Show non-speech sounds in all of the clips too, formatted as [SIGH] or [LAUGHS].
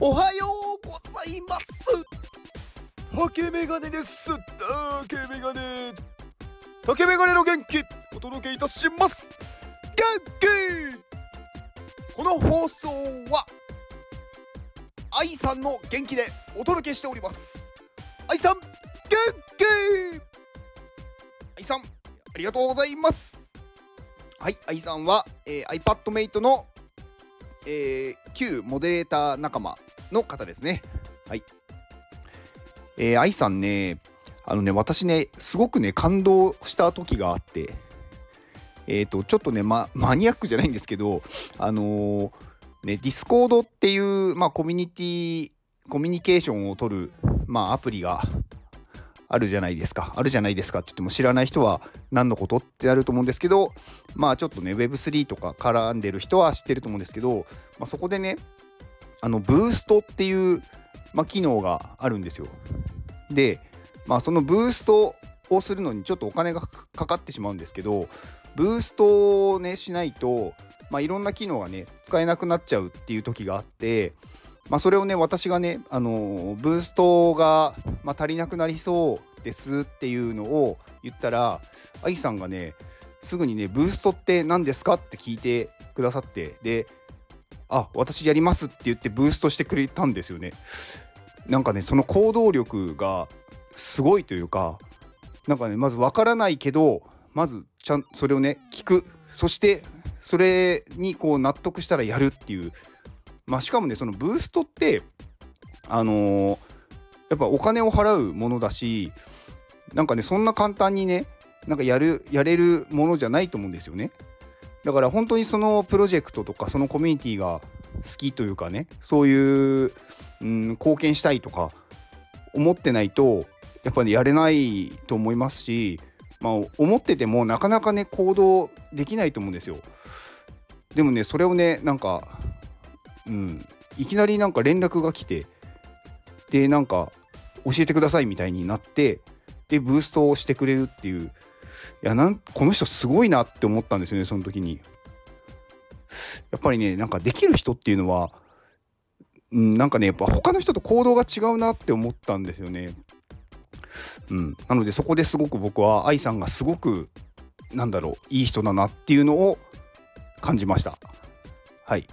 おはようございます。竹メガネです。竹メガネ。竹メガネの元気お届けいたします。元気。この放送は愛さんの元気でお届けしております。愛さん元気。愛さんありがとうございます。はい愛さんは、えー、iPadMate の、えー、旧モデレーター仲間。の方ですねはいえー、愛さんねあのね私ねすごくね感動した時があってえっ、ー、とちょっとね、ま、マニアックじゃないんですけどあのー、ねディスコードっていう、まあ、コミュニティコミュニケーションを取る、まあ、アプリがあるじゃないですか。あるじゃないですかって言っても知らない人は何のことってあると思うんですけど、まあちょっとね、Web3 とか絡んでる人は知ってると思うんですけど、まあ、そこでね、あの、ブーストっていう、まあ、機能があるんですよ。で、まあそのブーストをするのにちょっとお金がかかってしまうんですけど、ブーストをね、しないと、まあいろんな機能がね、使えなくなっちゃうっていう時があって、まあ、それをね私がね、あのブーストが、まあ、足りなくなりそうですっていうのを言ったらあきさんがねすぐにねブーストって何ですかって聞いてくださってであ私やりますって言ってブーストしてくれたんですよね。なんかねその行動力がすごいというかなんかねまず分からないけどまずちゃんそれをね聞く。そしてそれにこう納得したらやるっていう。まあ、しかもねそのブーストってあのー、やっぱお金を払うものだしなんかねそんな簡単にねなんかやるやれるものじゃないと思うんですよね。だから本当にそのプロジェクトとかそのコミュニティが好きというかねそういう、うん、貢献したいとか思ってないとやっぱり、ね、やれないと思いますしまあ思っててもなかなかね行動できないと思うんですよ。でもねそれをねなんかうん、いきなりなんか連絡が来てでなんか教えてくださいみたいになってでブーストをしてくれるっていういやなんこの人すごいなって思ったんですよねその時に。やっぱりねなんかできる人っていうのは、うん、なんかねやっぱ他の人と行動が違うなって思ったんですよね。うん。なのでそこですごく僕は愛さんがすごくなんだろういい人だなっていうのを感じました。はい。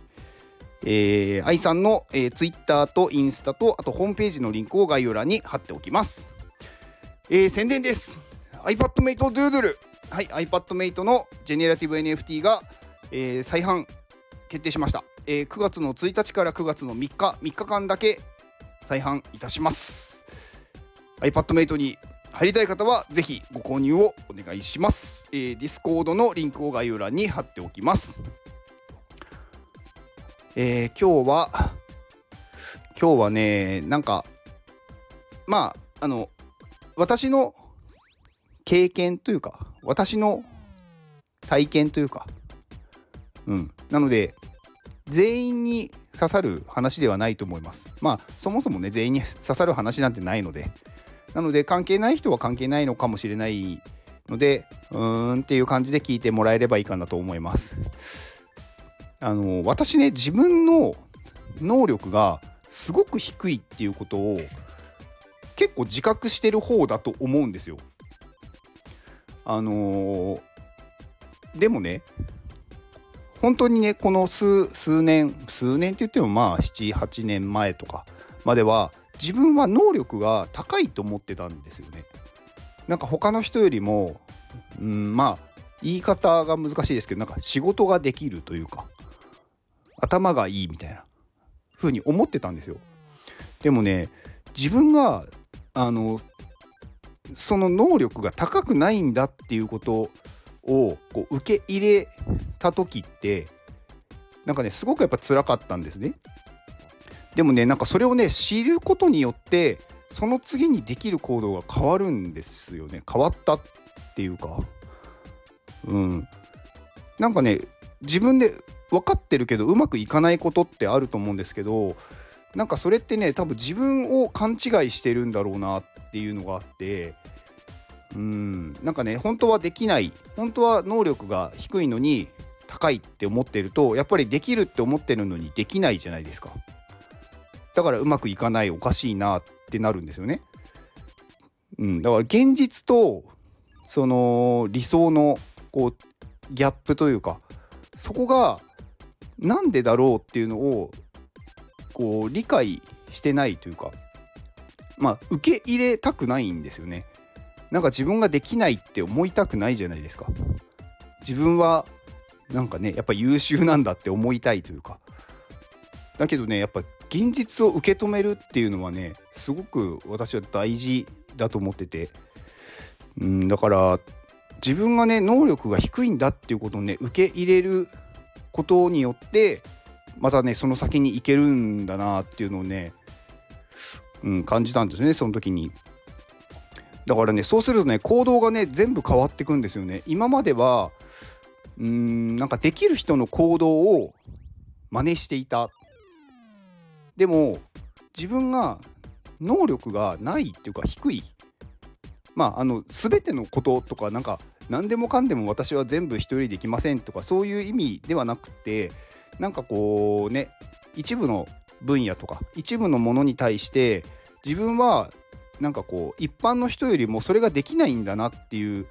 えー、愛さんの、えー、Twitter とインスタとあとホームページのリンクを概要欄に貼っておきます。えー、宣伝です。iPadMate Doodle。はい、iPadMate のジェネラティブ NFT が、えー、再販決定しました、えー。9月の1日から9月の3日、3日間だけ再販いたします。iPadMate に入りたい方はぜひご購入をお願いします。えー、Discord のリンクを概要欄に貼っておきます。えー、今日は今日はねなんかまああの私の経験というか私の体験というか。うん。なので全員に刺さる話ではないと思います。まあそもそもね全員に刺さる話なんてないので。なので関係ない人は関係ないのかもしれないのでうーんっていう感じで聞いてもらえればいいかなと思います。あの私ね自分の能力がすごく低いっていうことを結構自覚してる方だと思うんですよ。あのー、でもね本当にねこの数数年数年って言ってもまあ78年前とかまでは自分は能力が高いと思ってたんですよね。なんか他の人よりも、うん、まあ言い方が難しいですけどなんか仕事ができるというか頭がいいみたいな風に思ってたんですよ。でもね自分があのその能力が高くないんだっていうことをこう受け入れた時ってなんかねすごくやっぱ辛かったんですね。でもねなんかそれをね知ることによってその次にできる行動が変わるんですよね。変わったっていうか。うん。なんかね自分で分かってるけどうまくいかないことってあると思うんですけどなんかそれってね多分自分を勘違いしてるんだろうなっっていうのがあってうんなんかね本当はできない本当は能力が低いのに高いって思ってるとやっぱりできるって思ってるのにできないじゃないですか。だからうまくいかないおかしいなってなるんですよね。うん、だから現実とその理想のこうギャップというかそこがなんでだろうっていうのをこう理解してないというかまあ受け入れたくないんですよね。なんか自分ができないって思いたくないじゃないですか。自分はなんかねやっぱ優秀なんだって思いたいというかだけどねやっぱ現実を受け止めるっていうのはねすごく私は大事だと思っててうんだから自分がね能力が低いんだっていうことをね受け入れることによってまたねその先に行けるんだなっていうのをね、うん、感じたんですねその時に。だからねそうするとね行動がね全部変わってくんですよね。今まではうんなんかできる人の行動を真似していた。でも自分が能力がないっていうか低いまああの全てのこととかなんか何でもかんでも私は全部一人できませんとかそういう意味ではなくてなんかこうね一部の分野とか一部のものに対して自分はなんかこう一般の人よりもそれができないんだなっていう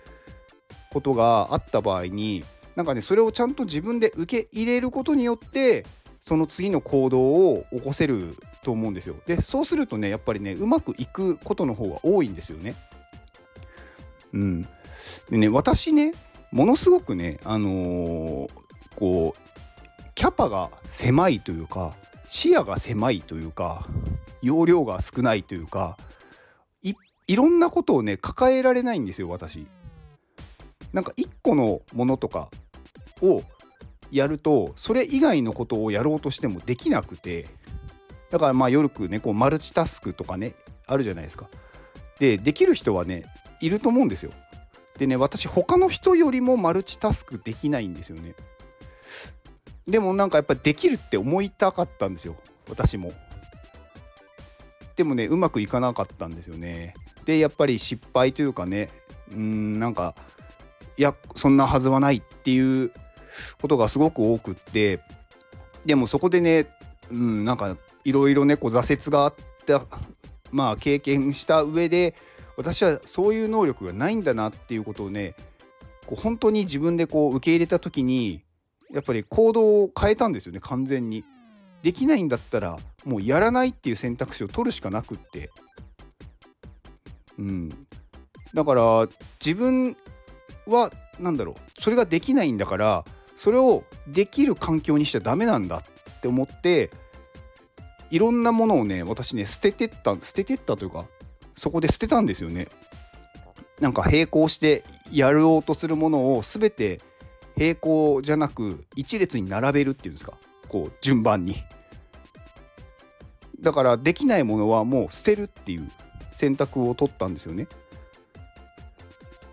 ことがあった場合になんかねそれをちゃんと自分で受け入れることによってその次の行動を起こせると思うんですよ。でそうするとねやっぱりねうまくいくことの方が多いんですよね。うん、でね私ねものすごくねあのー、こうキャパが狭いというか視野が狭いというか容量が少ないというかいろんなことをね抱えられないんですよ私。なんか1個のものとかをやるとそれ以外のことをやろうとしてもできなくてだからまあよくねこうマルチタスクとかねあるじゃないですか。でできる人はねいると思うんですよ。でね私他の人よりもマルチタスクできないんですよね。でもなんかやっぱできるって思いたかったんですよ私も。でもねうまくいかなかったんですよね。でやっぱり失敗というかねうんなんかいやそんなはずはないっていうことがすごく多くってでもそこでねうんなんかいろいろねこう挫折があったまあ経験した上で私はそういう能力がないんだなっていうことをねこう本当に自分でこう受け入れた時にやっぱり行動を変えたんですよね完全に。できないんだったらもうやらないっていう選択肢を取るしかなくって。うん、だから自分は何だろうそれができないんだからそれをできる環境にしちゃダメなんだって思っていろんなものをね私ね捨ててった捨ててったというかそこで捨てたんですよね。なんか並行してやろうとするものを全て平行じゃなく一列に並べるっていうんですか？こう順番に。だからできないものはもう捨てるっていう選択を取ったんですよね。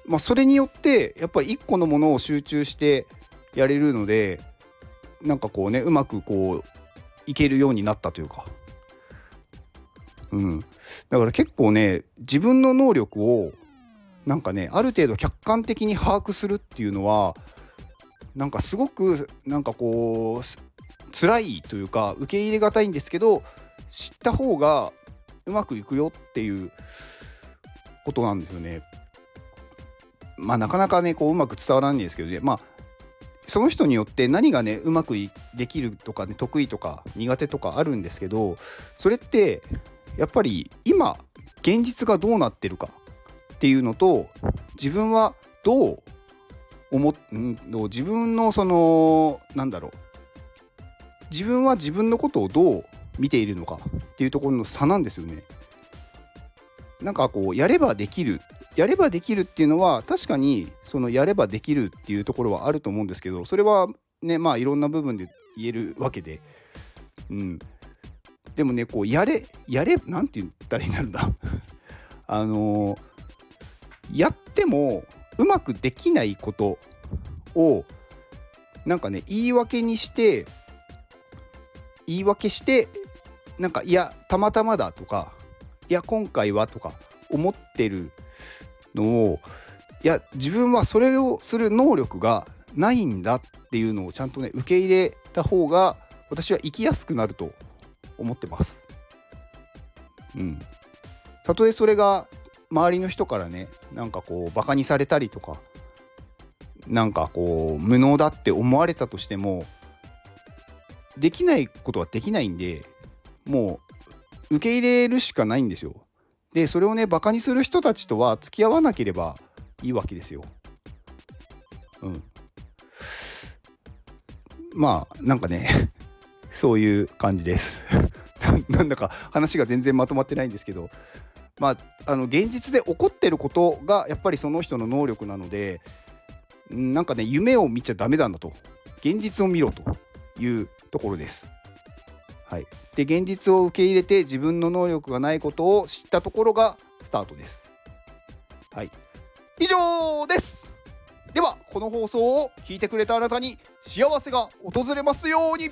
まあ、それによってやっぱり1個のものを集中してやれるのでなんかこうねうまくこういけるようになったというか。うん、だから結構ね自分の能力をなんかねある程度客観的に把握するっていうのはなんかすごくなんかこう辛いというか受け入れがたいんですけど知った方がうまくいくよっていうことなんですよね。まあなかなかねこううまく伝わらないんですけどねまあその人によって何がねうまくできるとかね得意とか苦手とかあるんですけどそれってやっぱり今現実がどうなってるかっていうのと自分はどう思ん自分のそのなんだろう。自分は自分のことをどう見ているのかっていうところの差なんですよね。なんかこうやればできるやればできるっていうのは確かにそのやればできるっていうところはあると思うんですけどそれはねまあいろんな部分で言えるわけで、うん、でもねこうやれやれなんて言ったらいいんだろうな。[LAUGHS] あのやってもうまくできないことをなんかね言い訳にして言い訳してなんかいやたまたまだとかいや今回はとか思ってるのをいや自分はそれをする能力がないんだっていうのをちゃんとね受け入れた方が私は生きやすくなると思ってます。うんたとえそれが周りの人からねなんかこうバカにされたりとかなんかこう無能だって思われたとしてもできないことはできないんでもう受け入れるしかないんですよ。でそれをねバカにする人たちとは付き合わなければいいわけですよ。うん。まあなんかね [LAUGHS] そういう感じです [LAUGHS] なんだか話が全然まとまってないんですけどまああの現実で起こってることがやっぱりその人の能力なのでなんかね夢を見ちゃダメなんだと。現実を見ろというところです。はい、で現実を受け入れて自分の能力がないことを知ったところがスタートです。はい、以上です。ではこの放送を聞いてくれたあなたに幸せが訪れますように。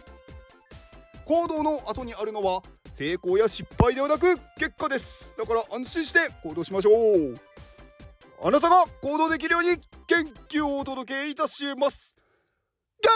行動の後にあるのは成功や失敗ではなく結果です。だから安心して行動しましょう。あなたが行動できるように元気をお届けいたします。元